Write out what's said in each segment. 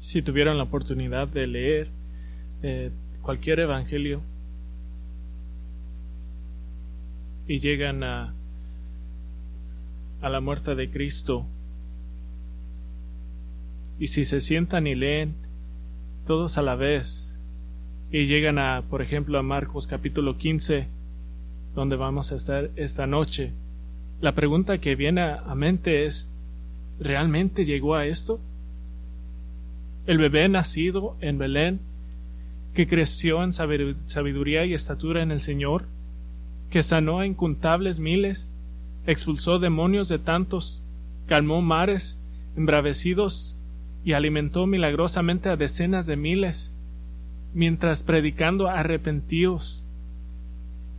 si tuvieron la oportunidad de leer eh, cualquier evangelio y llegan a, a la muerte de Cristo, y si se sientan y leen todos a la vez, y llegan a, por ejemplo, a Marcos capítulo 15, donde vamos a estar esta noche, la pregunta que viene a mente es, ¿realmente llegó a esto? El bebé nacido en Belén, que creció en sabiduría y estatura en el Señor, que sanó a incontables miles, expulsó demonios de tantos, calmó mares embravecidos y alimentó milagrosamente a decenas de miles, mientras predicando arrepentíos,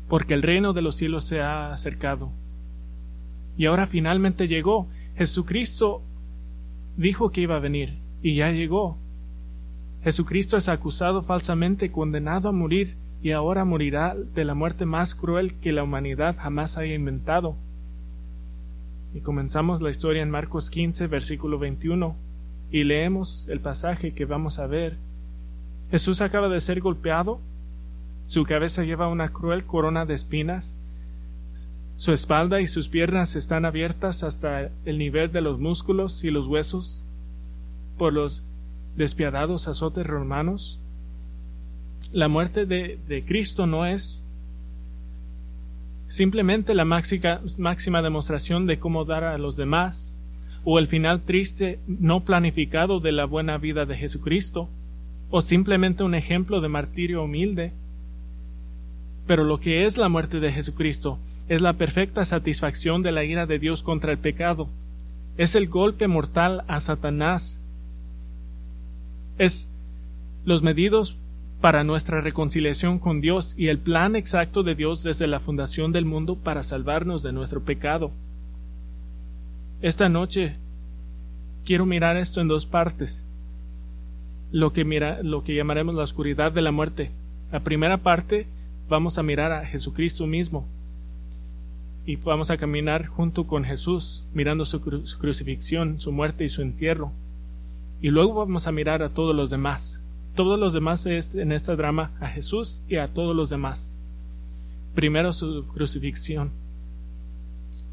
porque el reino de los cielos se ha acercado. Y ahora finalmente llegó. Jesucristo dijo que iba a venir, y ya llegó. Jesucristo es acusado falsamente, condenado a morir, y ahora morirá de la muerte más cruel que la humanidad jamás haya inventado. Y comenzamos la historia en Marcos 15, versículo 21, y leemos el pasaje que vamos a ver. Jesús acaba de ser golpeado, su cabeza lleva una cruel corona de espinas, su espalda y sus piernas están abiertas hasta el nivel de los músculos y los huesos por los despiadados azotes romanos. La muerte de, de Cristo no es simplemente la máxima, máxima demostración de cómo dar a los demás, o el final triste no planificado de la buena vida de Jesucristo, o simplemente un ejemplo de martirio humilde. Pero lo que es la muerte de Jesucristo es la perfecta satisfacción de la ira de Dios contra el pecado, es el golpe mortal a Satanás, es los medidos para nuestra reconciliación con Dios y el plan exacto de Dios desde la fundación del mundo para salvarnos de nuestro pecado. Esta noche quiero mirar esto en dos partes. Lo que, mira, lo que llamaremos la oscuridad de la muerte. La primera parte vamos a mirar a Jesucristo mismo y vamos a caminar junto con Jesús, mirando su, su crucifixión, su muerte y su entierro. Y luego vamos a mirar a todos los demás, todos los demás en este drama a Jesús y a todos los demás. Primero su crucifixión.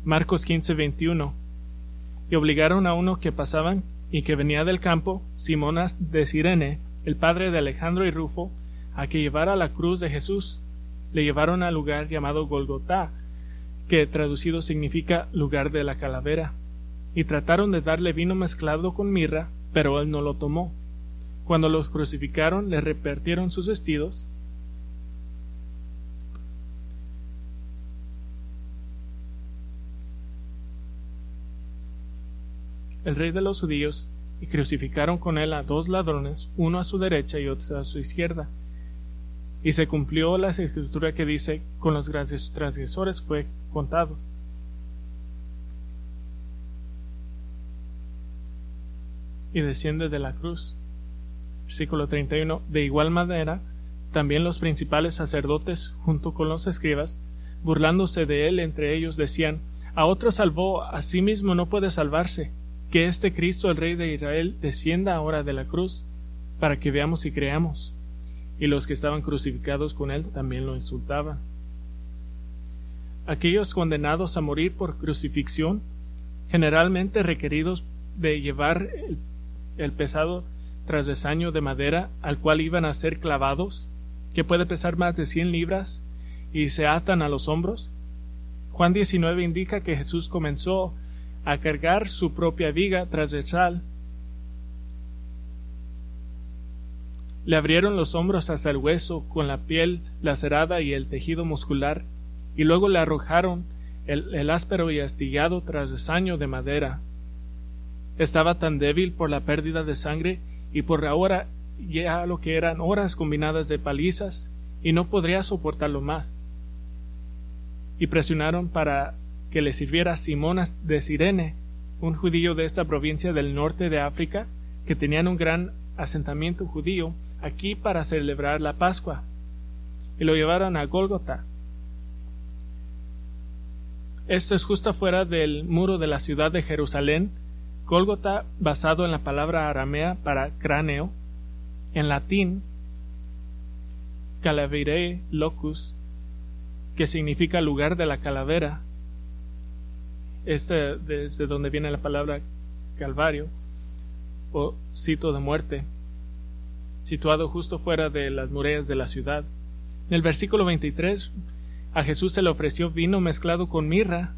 Marcos 15, 21. Y obligaron a uno que pasaban y que venía del campo, Simonas de Sirene, el padre de Alejandro y Rufo, a que llevara la cruz de Jesús. Le llevaron al lugar llamado Golgotá, que traducido significa lugar de la calavera, y trataron de darle vino mezclado con mirra, pero él no lo tomó. Cuando los crucificaron, le repartieron sus vestidos. El rey de los judíos y crucificaron con él a dos ladrones, uno a su derecha y otro a su izquierda. Y se cumplió la escritura que dice, con los transgresores fue contado. Y desciende de la cruz versículo 31, de igual manera, también los principales sacerdotes, junto con los escribas, burlándose de él entre ellos, decían, a otro salvó, a sí mismo no puede salvarse, que este Cristo, el Rey de Israel, descienda ahora de la cruz, para que veamos y creamos. Y los que estaban crucificados con él también lo insultaban. Aquellos condenados a morir por crucifixión, generalmente requeridos de llevar el, el pesado travesaño de madera al cual iban a ser clavados, que puede pesar más de cien libras, y se atan a los hombros? Juan 19 indica que Jesús comenzó a cargar su propia viga transversal. Le abrieron los hombros hasta el hueso con la piel lacerada y el tejido muscular, y luego le arrojaron el, áspero y astillado travesaño de madera. Estaba tan débil por la pérdida de sangre y por ahora ya lo que eran horas combinadas de palizas y no podría soportarlo más. Y presionaron para que le sirviera Simón de Sirene, un judío de esta provincia del norte de África, que tenían un gran asentamiento judío aquí para celebrar la Pascua, y lo llevaron a Gólgota. Esto es justo afuera del muro de la ciudad de Jerusalén, Gólgota basado en la palabra aramea para cráneo, en latín calaverae locus, que significa lugar de la calavera, este desde donde viene la palabra calvario o sitio de muerte, situado justo fuera de las murallas de la ciudad. En el versículo 23 a Jesús se le ofreció vino mezclado con mirra,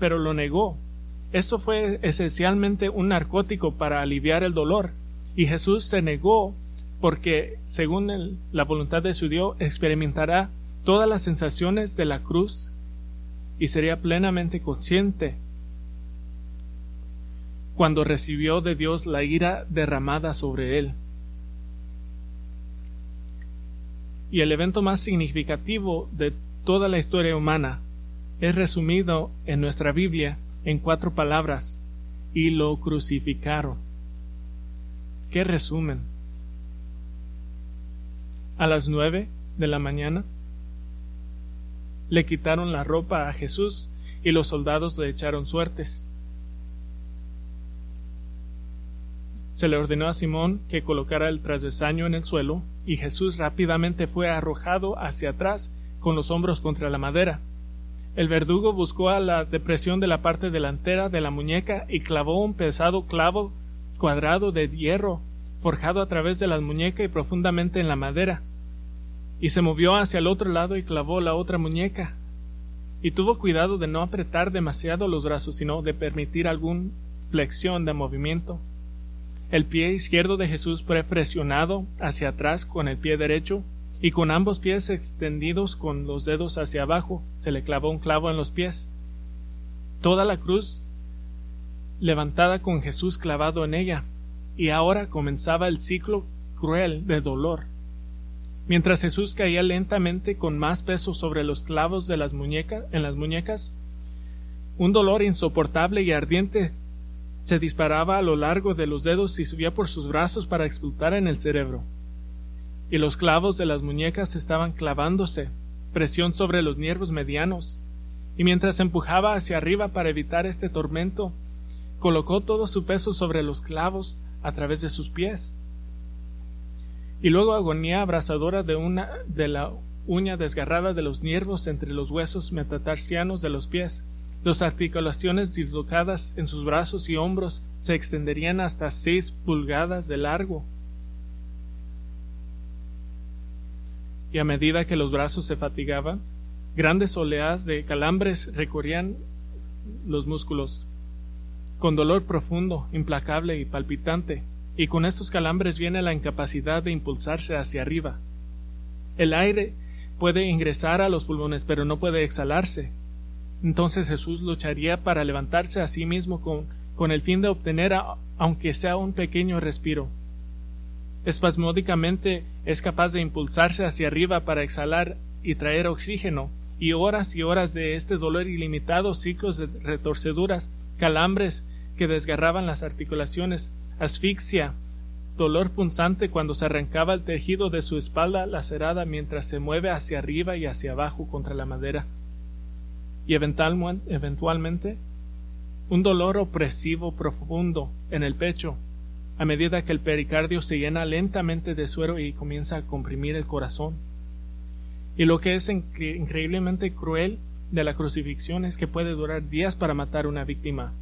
pero lo negó. Esto fue esencialmente un narcótico para aliviar el dolor, y Jesús se negó porque, según la voluntad de su Dios, experimentará todas las sensaciones de la cruz y sería plenamente consciente cuando recibió de Dios la ira derramada sobre él. Y el evento más significativo de toda la historia humana es resumido en nuestra Biblia en cuatro palabras y lo crucificaron. ¿Qué resumen? A las nueve de la mañana le quitaron la ropa a Jesús y los soldados le echaron suertes. Se le ordenó a Simón que colocara el travesaño en el suelo, y Jesús rápidamente fue arrojado hacia atrás con los hombros contra la madera. El verdugo buscó a la depresión de la parte delantera de la muñeca y clavó un pesado clavo cuadrado de hierro forjado a través de la muñeca y profundamente en la madera y se movió hacia el otro lado y clavó la otra muñeca. Y tuvo cuidado de no apretar demasiado los brazos, sino de permitir alguna flexión de movimiento. El pie izquierdo de Jesús fue presionado hacia atrás con el pie derecho, y con ambos pies extendidos con los dedos hacia abajo, se le clavó un clavo en los pies. Toda la cruz levantada con Jesús clavado en ella, y ahora comenzaba el ciclo cruel de dolor Mientras Jesús caía lentamente con más peso sobre los clavos de las muñecas, en las muñecas, un dolor insoportable y ardiente se disparaba a lo largo de los dedos y subía por sus brazos para explotar en el cerebro. Y los clavos de las muñecas estaban clavándose, presión sobre los nervios medianos, y mientras empujaba hacia arriba para evitar este tormento, colocó todo su peso sobre los clavos a través de sus pies y luego agonía abrasadora de una de la uña desgarrada de los nervios entre los huesos metatarsianos de los pies. Las articulaciones dislocadas en sus brazos y hombros se extenderían hasta seis pulgadas de largo. Y a medida que los brazos se fatigaban, grandes oleadas de calambres recorrían los músculos. Con dolor profundo, implacable y palpitante, y con estos calambres viene la incapacidad de impulsarse hacia arriba. El aire puede ingresar a los pulmones, pero no puede exhalarse. Entonces Jesús lucharía para levantarse a sí mismo con, con el fin de obtener, aunque sea un pequeño respiro. Espasmódicamente es capaz de impulsarse hacia arriba para exhalar y traer oxígeno, y horas y horas de este dolor ilimitado, ciclos de retorceduras, calambres que desgarraban las articulaciones, asfixia, dolor punzante cuando se arrancaba el tejido de su espalda lacerada mientras se mueve hacia arriba y hacia abajo contra la madera. Y eventualmente un dolor opresivo profundo en el pecho, a medida que el pericardio se llena lentamente de suero y comienza a comprimir el corazón. Y lo que es increíblemente cruel de la crucifixión es que puede durar días para matar una víctima.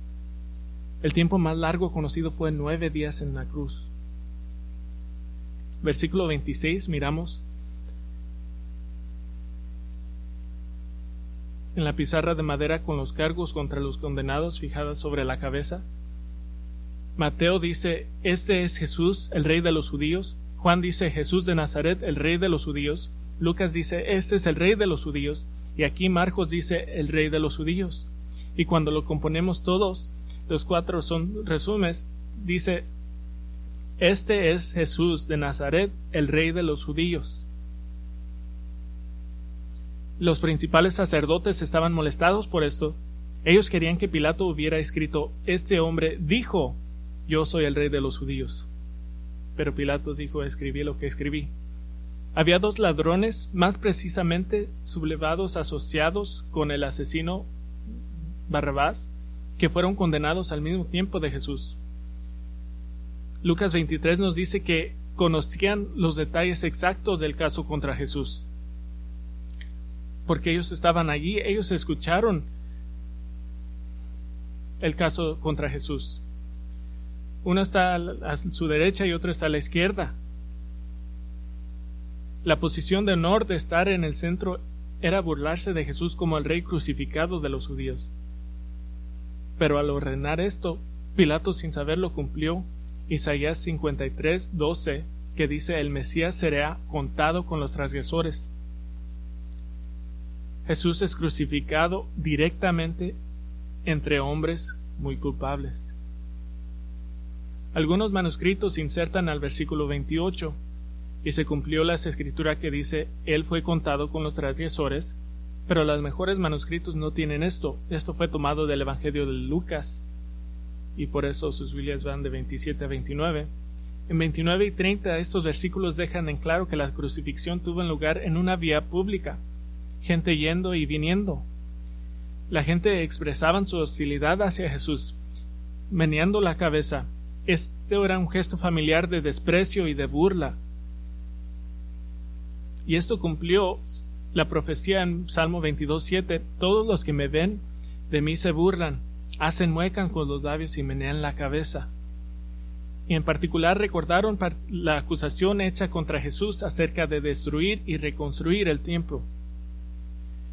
El tiempo más largo conocido fue nueve días en la cruz. Versículo 26, miramos en la pizarra de madera con los cargos contra los condenados fijadas sobre la cabeza. Mateo dice, Este es Jesús, el rey de los judíos. Juan dice, Jesús de Nazaret, el rey de los judíos. Lucas dice, Este es el rey de los judíos. Y aquí Marcos dice, el rey de los judíos. Y cuando lo componemos todos, los cuatro son resumes, dice, Este es Jesús de Nazaret, el rey de los judíos. Los principales sacerdotes estaban molestados por esto. Ellos querían que Pilato hubiera escrito, Este hombre dijo, Yo soy el rey de los judíos. Pero Pilato dijo, escribí lo que escribí. Había dos ladrones, más precisamente sublevados asociados con el asesino Barrabás, que fueron condenados al mismo tiempo de Jesús. Lucas 23 nos dice que conocían los detalles exactos del caso contra Jesús. Porque ellos estaban allí, ellos escucharon el caso contra Jesús. Uno está a su derecha y otro está a la izquierda. La posición de honor de estar en el centro era burlarse de Jesús como el rey crucificado de los judíos. Pero al ordenar esto, Pilato sin saberlo cumplió Isaías 53, 12, que dice el Mesías será contado con los transgresores. Jesús es crucificado directamente entre hombres muy culpables. Algunos manuscritos insertan al versículo 28 y se cumplió la escritura que dice Él fue contado con los transgresores, pero los mejores manuscritos no tienen esto. Esto fue tomado del Evangelio de Lucas y por eso sus Biblias van de 27 a 29. En 29 y 30 estos versículos dejan en claro que la crucifixión tuvo lugar en una vía pública, gente yendo y viniendo. La gente expresaban su hostilidad hacia Jesús, meneando la cabeza. Este era un gesto familiar de desprecio y de burla. Y esto cumplió la profecía en Salmo 22.7. Todos los que me ven de mí se burlan, hacen muecan con los labios y menean la cabeza. Y en particular recordaron la acusación hecha contra Jesús acerca de destruir y reconstruir el templo.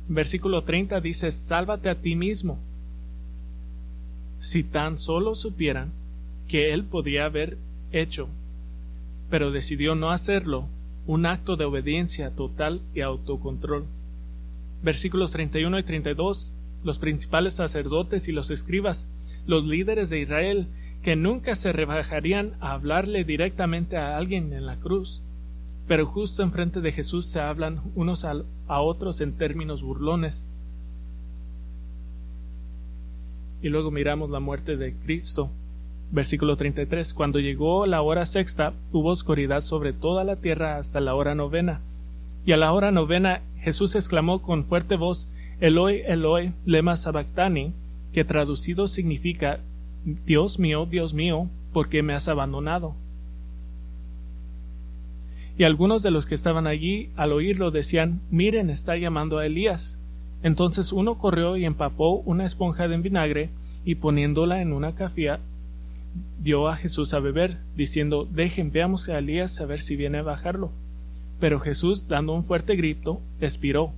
Versículo 30 dice, Sálvate a ti mismo. Si tan solo supieran que él podía haber hecho, pero decidió no hacerlo, un acto de obediencia total y autocontrol. Versículos 31 y 32. Los principales sacerdotes y los escribas, los líderes de Israel, que nunca se rebajarían a hablarle directamente a alguien en la cruz, pero justo enfrente de Jesús se hablan unos a, a otros en términos burlones. Y luego miramos la muerte de Cristo, Versículo 33. Cuando llegó la hora sexta, hubo oscuridad sobre toda la tierra hasta la hora novena. Y a la hora novena Jesús exclamó con fuerte voz, Eloi, Eloi, lema sabactani, que traducido significa, Dios mío, Dios mío, ¿por qué me has abandonado? Y algunos de los que estaban allí, al oírlo, decían, Miren, está llamando a Elías. Entonces uno corrió y empapó una esponja de vinagre, y poniéndola en una cafía, dio a Jesús a beber, diciendo Dejen, veamos a Elías a ver si viene a bajarlo. Pero Jesús, dando un fuerte grito, expiró,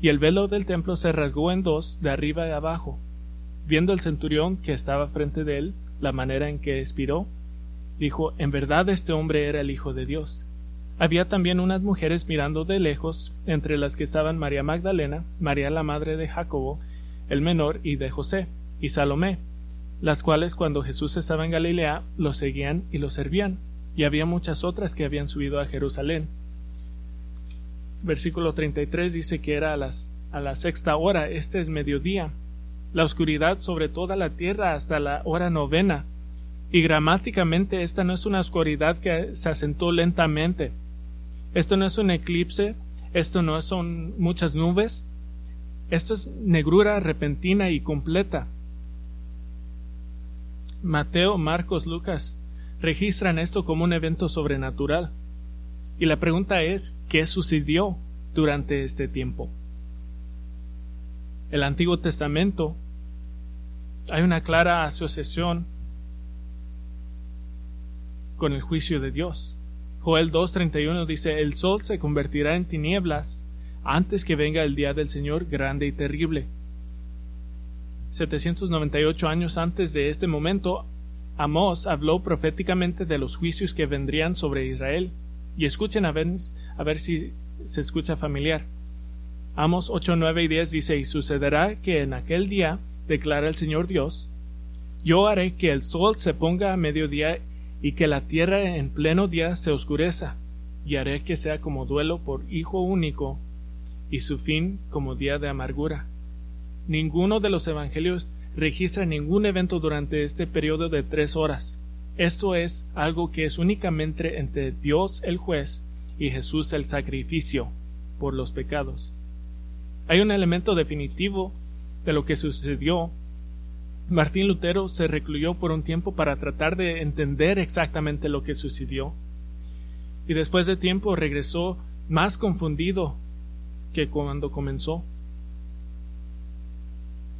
y el velo del templo se rasgó en dos, de arriba y abajo. Viendo el centurión que estaba frente de él, la manera en que expiró, dijo En verdad este hombre era el Hijo de Dios. Había también unas mujeres mirando de lejos, entre las que estaban María Magdalena, María la madre de Jacobo, el menor, y de José, y Salomé, las cuales cuando Jesús estaba en Galilea lo seguían y lo servían, y había muchas otras que habían subido a Jerusalén. Versículo 33 dice que era a, las, la sexta hora, este es mediodía, la oscuridad sobre toda la tierra hasta la hora novena, y gramáticamente esta no es una oscuridad que se asentó lentamente, esto no es un eclipse, esto no son muchas nubes, esto es negrura repentina y completa. Mateo, Marcos, Lucas registran esto como un evento sobrenatural. Y la pregunta es, ¿qué sucedió durante este tiempo? El Antiguo Testamento hay una clara asociación con el juicio de Dios. Joel 2.31 dice, el sol se convertirá en tinieblas antes que venga el día del Señor grande y terrible. 798 años antes de este momento, Amós habló proféticamente de los juicios que vendrían sobre Israel. Y escuchen a ver, a ver si se escucha familiar. Amos 8, 9 y 10 dice, y sucederá que en aquel día, declara el Señor Dios, yo haré que el sol se ponga a mediodía y que la tierra en pleno día se oscureza, y haré que sea como duelo por hijo único, y su fin como día de amargura. Ninguno de los evangelios registra ningún evento durante este periodo de tres horas. Esto es algo que es únicamente entre Dios el juez y Jesús el sacrificio por los pecados. Hay un elemento definitivo de lo que sucedió Martín Lutero se recluyó por un tiempo para tratar de entender exactamente lo que sucedió. Y después de tiempo regresó más confundido que cuando comenzó.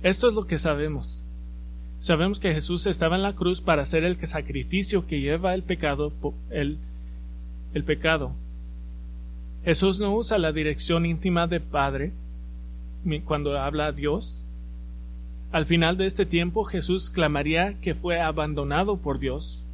Esto es lo que sabemos. Sabemos que Jesús estaba en la cruz para hacer el sacrificio que lleva el pecado, el, el pecado. Jesús no usa la dirección íntima de Padre cuando habla a Dios. Al final de este tiempo Jesús clamaría que fue abandonado por Dios.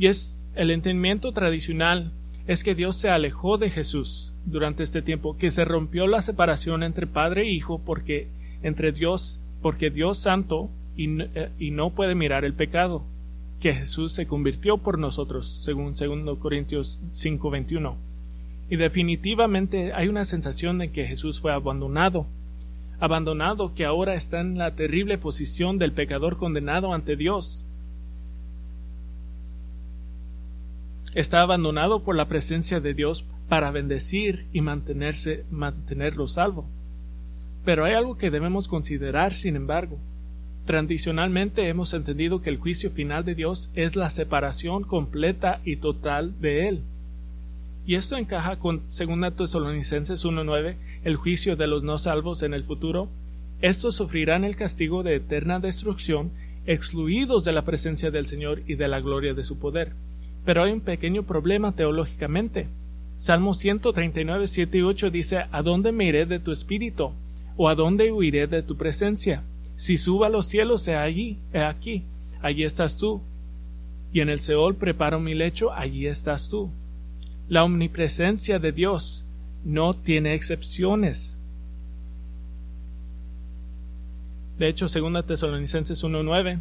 Y es el entendimiento tradicional es que Dios se alejó de Jesús durante este tiempo, que se rompió la separación entre Padre e Hijo porque entre Dios, porque Dios santo y, eh, y no puede mirar el pecado, que Jesús se convirtió por nosotros, según 2 Corintios 5:21. Y definitivamente hay una sensación de que Jesús fue abandonado, abandonado que ahora está en la terrible posición del pecador condenado ante Dios. Está abandonado por la presencia de Dios para bendecir y mantenerse, mantenerlo salvo. Pero hay algo que debemos considerar, sin embargo. Tradicionalmente hemos entendido que el juicio final de Dios es la separación completa y total de Él. Y esto encaja con 2 Tesalonicenses 1.9, el juicio de los no salvos en el futuro. Estos sufrirán el castigo de eterna destrucción, excluidos de la presencia del Señor y de la gloria de su poder. Pero hay un pequeño problema teológicamente. Salmo 139, 7 y 8 dice, ¿A dónde me iré de tu espíritu? ¿O a dónde huiré de tu presencia? Si suba a los cielos, he allí, he aquí, allí estás tú. Y en el Seol preparo mi lecho, allí estás tú. La omnipresencia de Dios no tiene excepciones. De hecho, 2 Tesalonicenses 1.9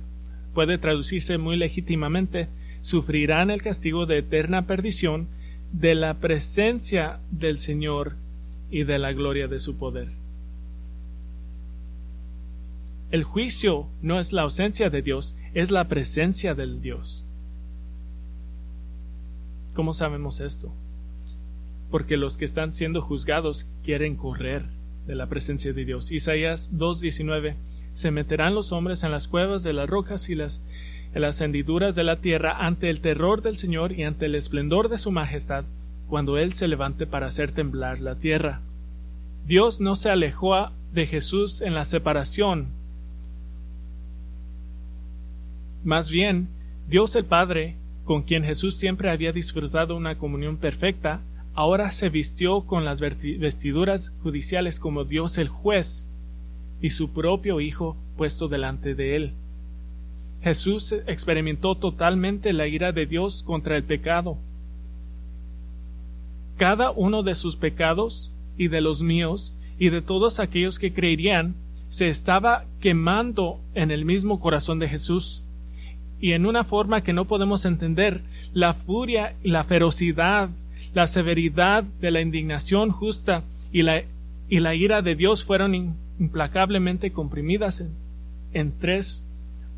puede traducirse muy legítimamente, sufrirán el castigo de eterna perdición de la presencia del Señor y de la gloria de su poder. El juicio no es la ausencia de Dios, es la presencia del Dios. ¿Cómo sabemos esto? Porque los que están siendo juzgados quieren correr de la presencia de Dios. Isaías 2.19 Se meterán los hombres en las cuevas de las rocas y las, en las hendiduras de la tierra ante el terror del Señor y ante el esplendor de su majestad, cuando Él se levante para hacer temblar la tierra. Dios no se alejó de Jesús en la separación. Más bien, Dios el Padre con quien Jesús siempre había disfrutado una comunión perfecta, ahora se vistió con las vestiduras judiciales como Dios el juez y su propio Hijo puesto delante de él. Jesús experimentó totalmente la ira de Dios contra el pecado. Cada uno de sus pecados y de los míos y de todos aquellos que creerían se estaba quemando en el mismo corazón de Jesús y en una forma que no podemos entender, la furia la ferocidad, la severidad de la indignación justa y la, y la ira de Dios fueron implacablemente comprimidas en, tres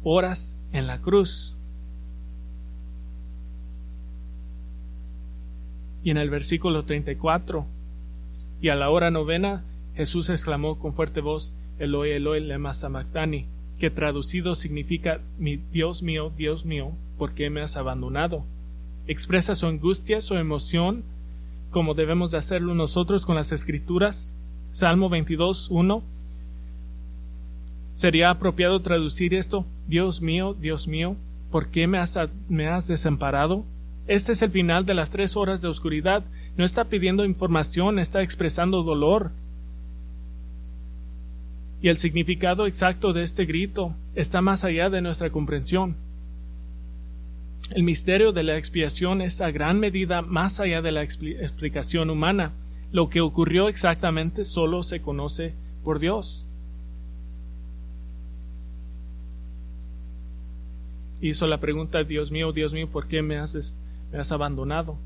horas en la cruz. Y en el versículo 34, y a la hora novena, Jesús exclamó con fuerte voz, Eloi, Eloi, lema que traducido significa mi Dios mío, Dios mío, ¿por qué me has abandonado? Expresa su angustia, su emoción, como debemos de hacerlo nosotros con las escrituras. Salmo 22, 1. Sería apropiado traducir esto, Dios mío, Dios mío, ¿por qué me has, me has desamparado? Este es el final de las tres horas de oscuridad. No está pidiendo información, está expresando dolor, y el significado exacto de este grito está más allá de nuestra comprensión. El misterio de la expiación es a gran medida más allá de la explicación humana. Lo que ocurrió exactamente solo se conoce por Dios. Hizo la pregunta, Dios mío, Dios mío, ¿por qué me has, me has abandonado?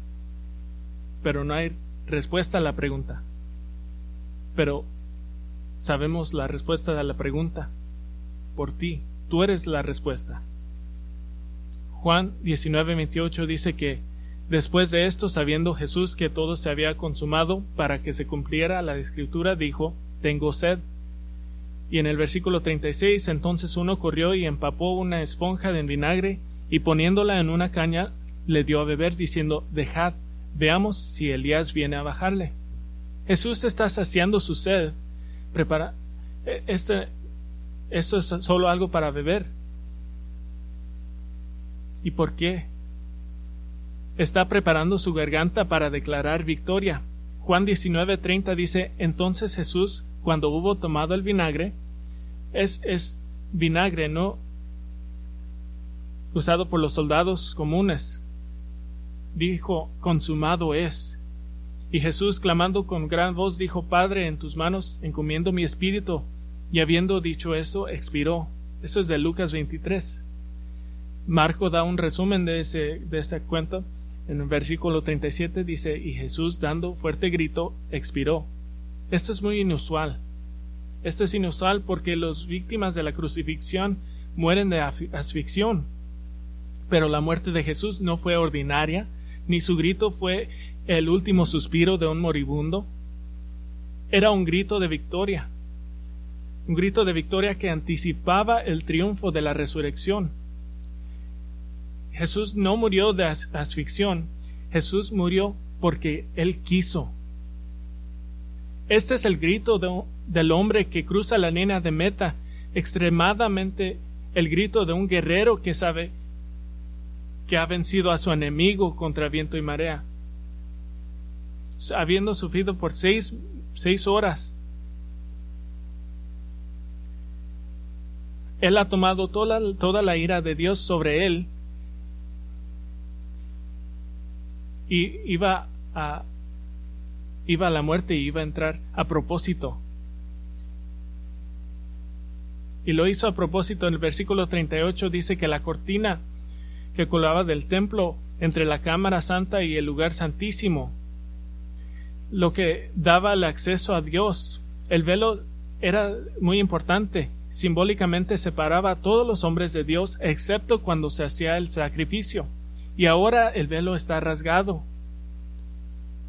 Pero no hay respuesta a la pregunta. Pero Sabemos la respuesta a la pregunta. Por ti, tú eres la respuesta. Juan 19:28 dice que después de esto, sabiendo Jesús que todo se había consumado para que se cumpliera la escritura, dijo, Tengo sed. Y en el versículo 36, entonces uno corrió y empapó una esponja de vinagre y poniéndola en una caña le dio a beber diciendo, dejad, veamos si Elías viene a bajarle. Jesús está saciando su sed. Prepara, e, este, esto es solo algo para beber. ¿Y por qué? Está preparando su garganta para declarar victoria. Juan 19:30 dice, entonces Jesús, cuando hubo tomado el vinagre, es, es vinagre, no usado por los soldados comunes, dijo, consumado es. Y Jesús, clamando con gran voz, dijo, Padre, en tus manos encomiendo mi espíritu. Y habiendo dicho eso, expiró. Eso es de Lucas 23. Marco da un resumen de, ese, de este cuento. En el versículo 37 dice, y Jesús, dando fuerte grito, expiró. Esto es muy inusual. Esto es inusual porque las víctimas de la crucifixión mueren de asfixión. Pero la muerte de Jesús no fue ordinaria, ni su grito fue el último suspiro de un moribundo. Era un grito de victoria, un grito de victoria que anticipaba el triunfo de la resurrección. Jesús no murió de asfixión, Jesús murió porque Él quiso. Este es el grito del hombre que cruza la nena de meta, extremadamente el grito de un guerrero que sabe que ha vencido a su enemigo contra viento y marea. Habiendo sufrido por seis, seis horas, Él ha tomado toda, toda la ira de Dios sobre él y iba a iba a la muerte y iba a entrar a propósito. Y lo hizo a propósito en el versículo 38 dice que la cortina que colaba del templo entre la cámara santa y el lugar santísimo, lo que daba el acceso a Dios. El velo era muy importante, simbólicamente separaba a todos los hombres de Dios excepto cuando se hacía el sacrificio. Y ahora el velo está rasgado.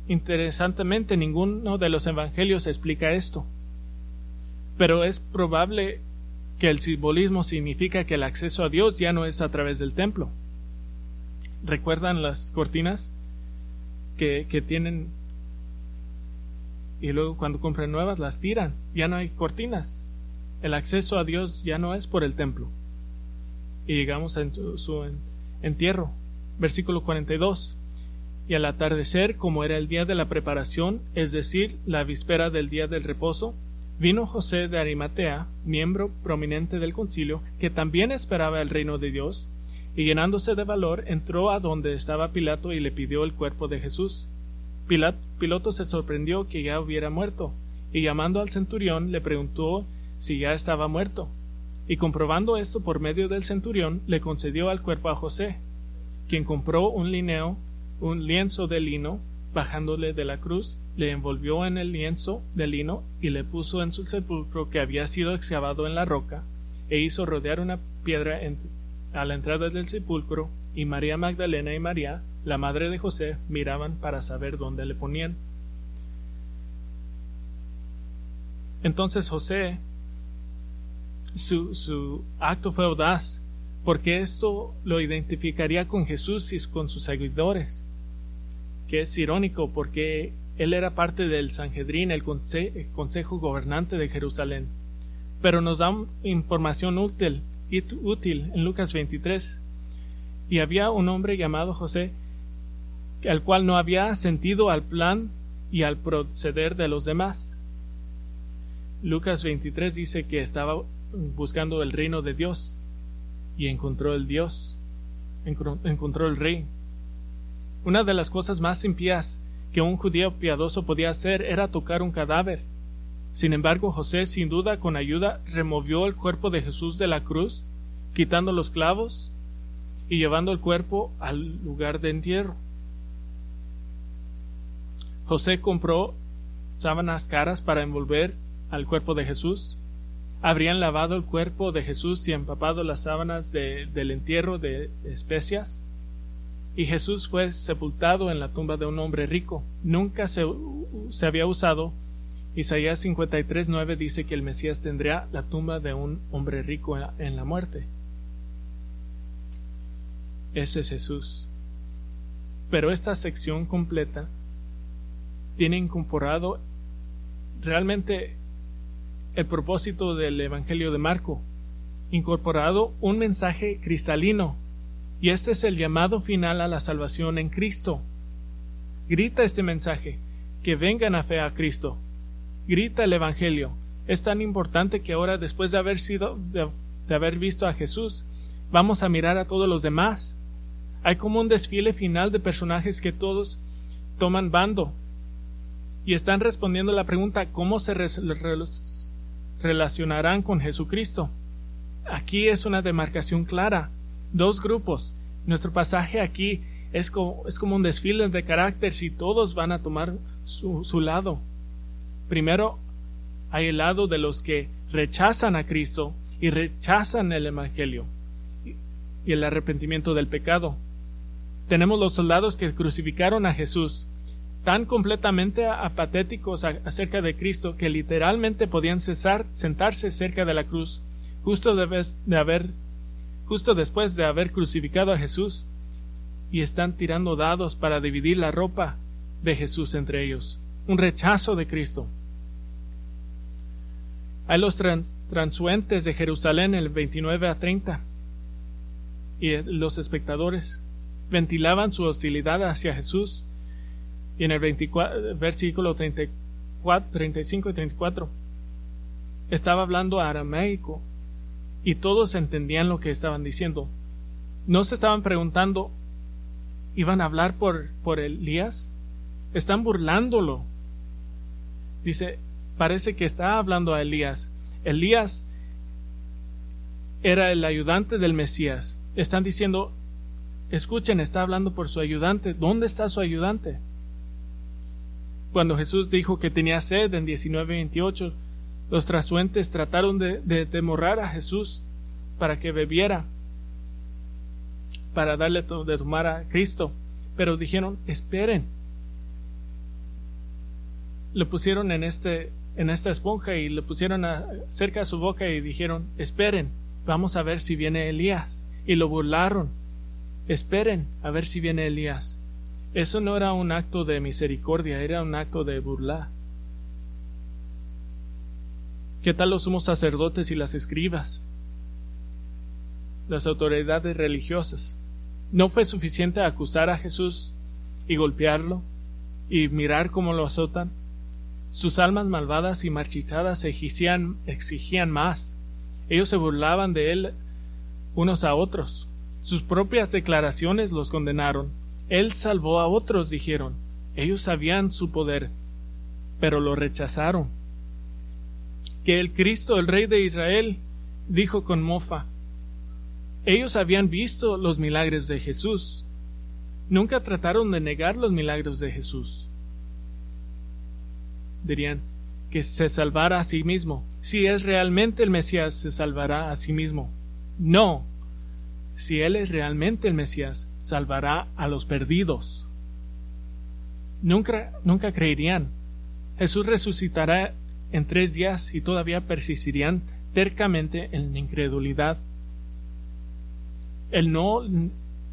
Interesantemente, ninguno de los evangelios explica esto. Pero es probable que el simbolismo significa que el acceso a Dios ya no es a través del templo. ¿Recuerdan las cortinas que, que tienen y luego cuando compran nuevas las tiran? Ya no hay cortinas. El acceso a Dios ya no es por el templo. Y llegamos a su entierro. Versículo 42. Y al atardecer, como era el día de la preparación, es decir, la víspera del día del reposo, vino José de Arimatea, miembro prominente del concilio, que también esperaba el reino de Dios, y llenándose de valor entró a donde estaba Pilato y le pidió el cuerpo de Jesús. Pilato se sorprendió que ya hubiera muerto, y llamando al centurión le preguntó si ya estaba muerto. Y comprobando esto por medio del centurión, le concedió al cuerpo a José, quien compró un lineo, un lienzo de lino, bajándole de la cruz, le envolvió en el lienzo de lino y le puso en su sepulcro que había sido excavado en la roca, e hizo rodear una piedra a la entrada del sepulcro, y María Magdalena y María, la madre de José, miraban para saber dónde le ponían. Entonces José, su, su acto fue audaz, porque esto lo identificaría con Jesús y con sus seguidores, que es irónico porque él era parte del Sanhedrín, el, consejo gobernante de Jerusalén, pero nos da información útil útil en Lucas 23. Y había un hombre llamado José, al cual no había sentido al plan y al proceder de los demás. Lucas 23 dice que estaba buscando el reino de Dios y encontró el Dios, encontró el rey. Una de las cosas más impías que un judío piadoso podía hacer era tocar un cadáver sin embargo, José, sin duda, con ayuda, removió el cuerpo de Jesús de la cruz, quitando los clavos y llevando el cuerpo al lugar de entierro. José compró sábanas caras para envolver al cuerpo de Jesús. Habrían lavado el cuerpo de Jesús y empapado las sábanas del entierro de especias. Y Jesús fue sepultado en la tumba de un hombre rico. Nunca se, se había usado Isaías 53, 9 dice que el Mesías tendrá la tumba de un hombre rico en la muerte. Ese es Jesús. Pero esta sección completa tiene incorporado realmente el propósito del Evangelio de Marco, incorporado un mensaje cristalino, y este es el llamado final a la salvación en Cristo. Grita este mensaje, que vengan a fe a Cristo. Grita el Evangelio. Es tan importante que ahora, después de haber sido, de, de haber visto a Jesús, vamos a mirar a todos los demás. Hay como un desfile final de personajes que todos toman bando y están respondiendo la pregunta ¿cómo se relacionarán con Jesucristo? Aquí es una demarcación clara. Dos grupos. Nuestro pasaje aquí es como, es como un desfile de carácter si todos van a tomar su, su lado. Primero hay el lado de los que rechazan a Cristo y rechazan el Evangelio y el arrepentimiento del pecado. Tenemos los soldados que crucificaron a Jesús tan completamente apatéticos acerca de Cristo que literalmente podían cesar, sentarse cerca de la cruz justo, de haber, justo después de haber crucificado a Jesús y están tirando dados para dividir la ropa de Jesús entre ellos. Un rechazo de Cristo. Hay los transuentes de Jerusalén el 29 a 30 y los espectadores ventilaban su hostilidad hacia Jesús y en el 24, versículo 34, 35 y 34 estaba hablando aramaico y todos entendían lo que estaban diciendo. No se estaban preguntando, ¿iban a hablar por, por Elías? Están burlándolo. Dice, parece que está hablando a Elías. Elías era el ayudante del Mesías. Están diciendo, escuchen, está hablando por su ayudante. ¿Dónde está su ayudante? Cuando Jesús dijo que tenía sed en 19:28, los trasuentes trataron de, de a Jesús para que bebiera, para darle de tomar a Cristo, pero dijeron, esperen. Le pusieron en, este, en esta esponja y le pusieron cerca a su boca y dijeron, esperen, vamos a ver si viene Elías. Y lo burlaron. Esperen a ver si viene Elías. Eso no era un acto de misericordia, era un acto de burla. ¿Qué tal los sumos sacerdotes y las escribas? Las autoridades religiosas. ¿No fue suficiente acusar a Jesús y golpearlo y mirar cómo lo azotan? Sus almas malvadas y marchitadas exigían, exigían más. Ellos se burlaban de él unos a otros. Sus propias declaraciones los condenaron él salvó a otros, dijeron. Ellos sabían su poder, pero lo rechazaron. Que el Cristo, el Rey de Israel, dijo con mofa. Ellos habían visto los milagros de Jesús. Nunca trataron de negar los milagros de Jesús. Dirían que se salvara a sí mismo. Si es realmente el Mesías, se salvará a sí mismo. No, si Él es realmente el Mesías, salvará a los perdidos. Nunca, nunca creerían. Jesús resucitará en tres días y todavía persistirían tercamente en la incredulidad. El no,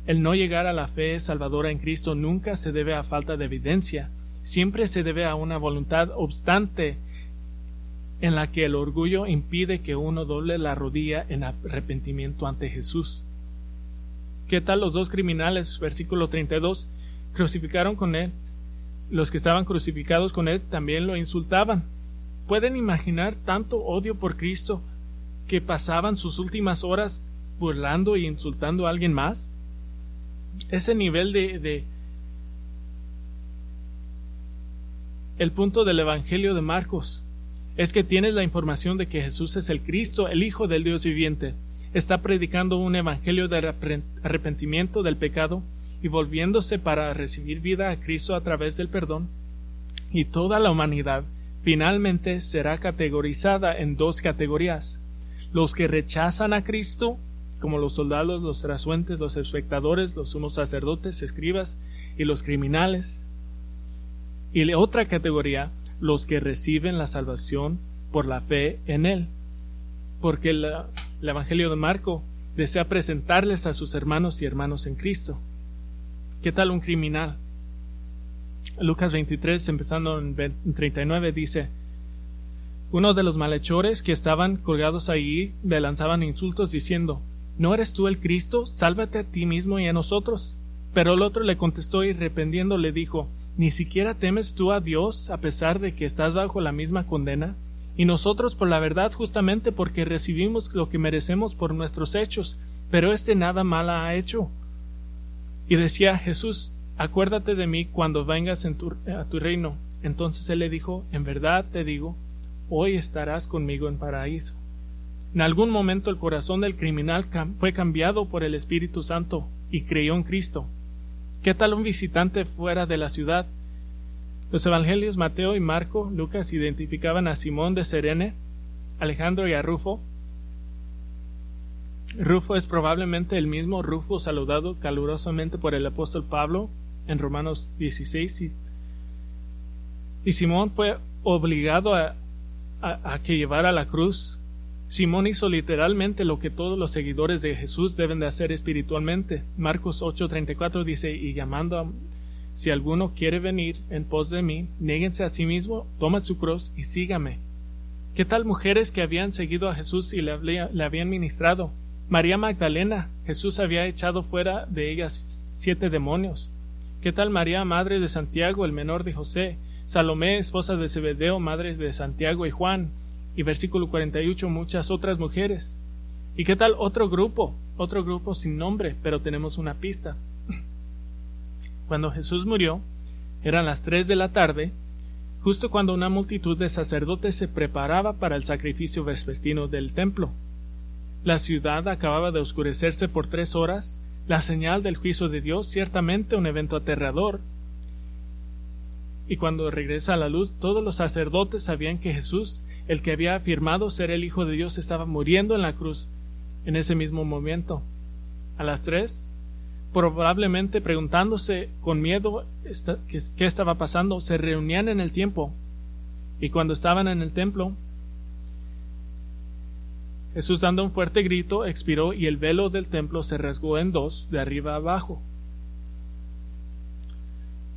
el no llegar a la fe salvadora en Cristo nunca se debe a falta de evidencia, siempre se debe a una voluntad obstante en la que el orgullo impide que uno doble la rodilla en arrepentimiento ante Jesús. ¿Qué tal los dos criminales? Versículo 32. Crucificaron con él. Los que estaban crucificados con él también lo insultaban. ¿Pueden imaginar tanto odio por Cristo que pasaban sus últimas horas burlando e insultando a alguien más? Ese nivel de, de el punto del Evangelio de Marcos es que tienes la información de que Jesús es el Cristo, el Hijo del Dios viviente está predicando un evangelio de arrepentimiento del pecado y volviéndose para recibir vida a Cristo a través del perdón, y toda la humanidad finalmente será categorizada en dos categorías los que rechazan a Cristo, como los soldados, los trasuentes, los espectadores, los sumos sacerdotes, escribas y los criminales. Y la otra categoría, los que reciben la salvación por la fe en Él. Porque el Evangelio de Marco desea presentarles a sus hermanos y hermanos en Cristo. ¿Qué tal un criminal? Lucas 23, empezando en 39, dice, uno de los malhechores que estaban colgados allí le lanzaban insultos diciendo, ¿No eres tú el Cristo? Sálvate a ti mismo y a nosotros. Pero el otro le contestó y arrependiendo le dijo, ¿Ni siquiera temes tú a Dios a pesar de que estás bajo la misma condena? Y nosotros por la verdad justamente porque recibimos lo que merecemos por nuestros hechos, pero éste nada mala ha hecho. Y decía Jesús, acuérdate de mí cuando vengas a tu reino. Entonces él le dijo, en verdad te digo, hoy estarás conmigo en paraíso. En algún momento el corazón del criminal fue cambiado por el Espíritu Santo y creyó en Cristo. ¿Qué tal un visitante fuera de la ciudad? Los evangelios Mateo y Marco, Lucas identificaban a Simón de Serene, Alejandro y a Rufo. Rufo es probablemente el mismo Rufo saludado calurosamente por el apóstol Pablo en Romanos 16 y, y Simón fue obligado a, a, que llevara la cruz. Simón hizo literalmente lo que todos los seguidores de Jesús deben de hacer espiritualmente. Marcos 8:34 dice, y llamando a, si alguno quiere venir en pos de mí, néguense a sí mismo, tomen su cruz y sígame. ¿Qué tal mujeres que habían seguido a Jesús y le, le habían ministrado? María Magdalena, Jesús había echado fuera de ellas siete demonios. ¿Qué tal María, madre de Santiago, el menor de José? Salomé, esposa de Zebedeo, madre de Santiago y Juan, y versículo 48 muchas otras mujeres. ¿Y qué tal otro grupo? Otro grupo sin nombre, pero tenemos una pista. Cuando Jesús murió, eran las tres de la tarde, justo cuando una multitud de sacerdotes se preparaba para el sacrificio vespertino del templo. La ciudad acababa de oscurecerse por tres horas, la señal del juicio de Dios, ciertamente un evento aterrador, y cuando regresa a la luz, todos los sacerdotes sabían que Jesús, el que había afirmado ser el Hijo de Dios, estaba muriendo en la cruz en ese mismo momento. A las tres, probablemente preguntándose con miedo qué estaba pasando, se reunían en el tiempo. Y cuando estaban en el templo, Jesús dando un fuerte grito expiró y el velo del templo se rasgó en dos de arriba abajo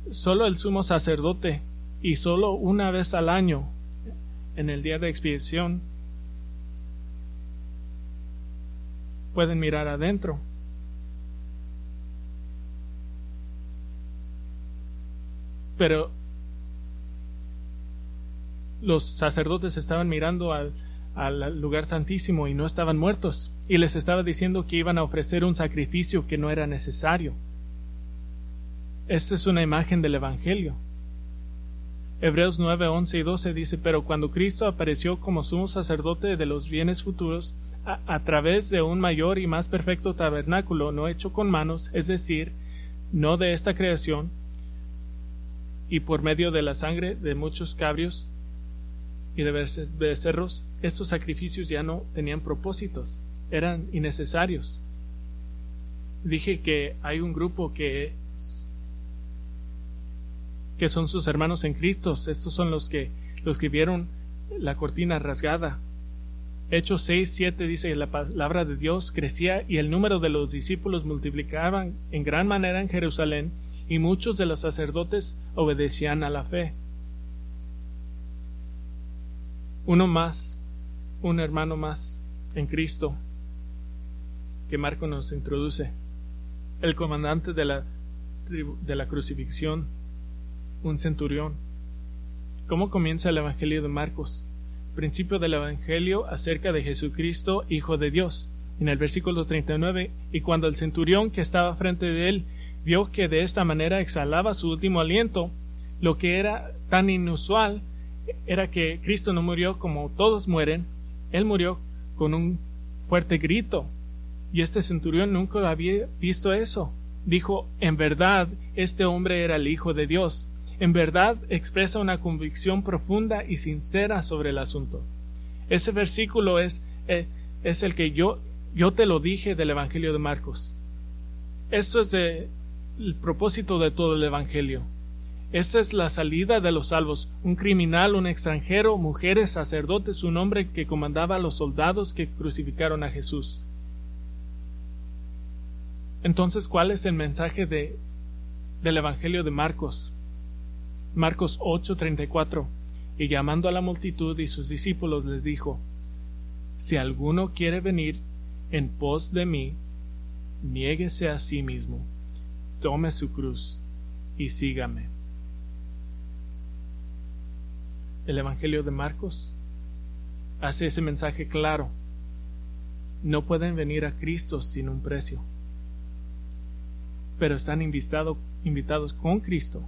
solo el sumo sacerdote y solo una vez al año en el día de expiación pueden mirar adentro. Pero los sacerdotes estaban mirando al, al, lugar santísimo y no estaban muertos, y les estaba diciendo que iban a ofrecer un sacrificio que no era necesario. Esta es una imagen del Evangelio. Hebreos 9, 11 y 12 dice, pero cuando Cristo apareció como sumo sacerdote de los bienes futuros, a, a, través de un mayor y más perfecto tabernáculo no hecho con manos, es decir, no de esta creación, y por medio de la sangre de muchos cabrios y de becerros, estos sacrificios ya no tenían propósitos, eran innecesarios. Dije que hay un grupo que que son sus hermanos en Cristo. Estos son los que, los que vieron la cortina rasgada. Hechos 6, 7 dice la palabra de Dios crecía y el número de los discípulos multiplicaban en gran manera en Jerusalén y muchos de los sacerdotes obedecían a la fe. Uno más, un hermano más en Cristo que Marco nos introduce, el comandante de la, de la crucifixión un centurión. ¿Cómo comienza el Evangelio de Marcos? Principio del Evangelio acerca de Jesucristo, Hijo de Dios. En el versículo 39, y cuando el centurión que estaba frente de él vio que de esta manera exhalaba su último aliento, lo que era tan inusual era que Cristo no murió como todos mueren, él murió con un fuerte grito. Y este centurión nunca había visto eso. Dijo, en verdad, este hombre era el Hijo de Dios en verdad expresa una convicción profunda y sincera sobre el asunto. Ese versículo es, eh, es el que yo, yo te lo dije del Evangelio de Marcos. Esto es el propósito de todo el Evangelio. Esta es la salida de los salvos, un criminal, un extranjero, mujeres, sacerdotes, un hombre que comandaba a los soldados que crucificaron a Jesús. Entonces, ¿cuál es el mensaje de, del Evangelio de Marcos? Marcos 8:34. Y llamando a la multitud y sus discípulos les dijo, Si alguno quiere venir en pos de mí, niéguese a sí mismo, tome su cruz y sígame. El Evangelio de Marcos hace ese mensaje claro. No pueden venir a Cristo sin un precio, pero están invitado, invitados con Cristo.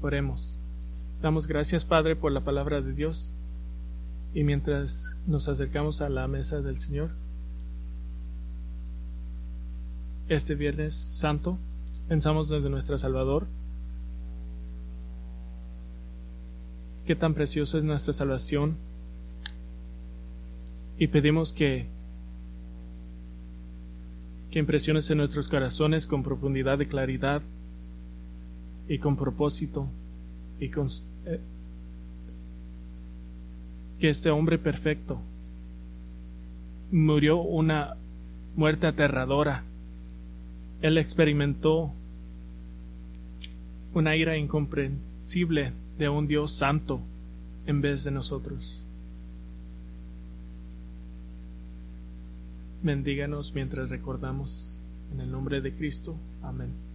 Oremos. Damos gracias, Padre, por la palabra de Dios. Y mientras nos acercamos a la mesa del Señor, este Viernes Santo, pensamos desde nuestro Salvador, qué tan preciosa es nuestra salvación, y pedimos que, que impresiones en nuestros corazones con profundidad y claridad y con propósito y con eh, que este hombre perfecto murió una muerte aterradora. Él experimentó una ira incomprensible de un Dios santo en vez de nosotros. Bendíganos mientras recordamos en el nombre de Cristo. Amén.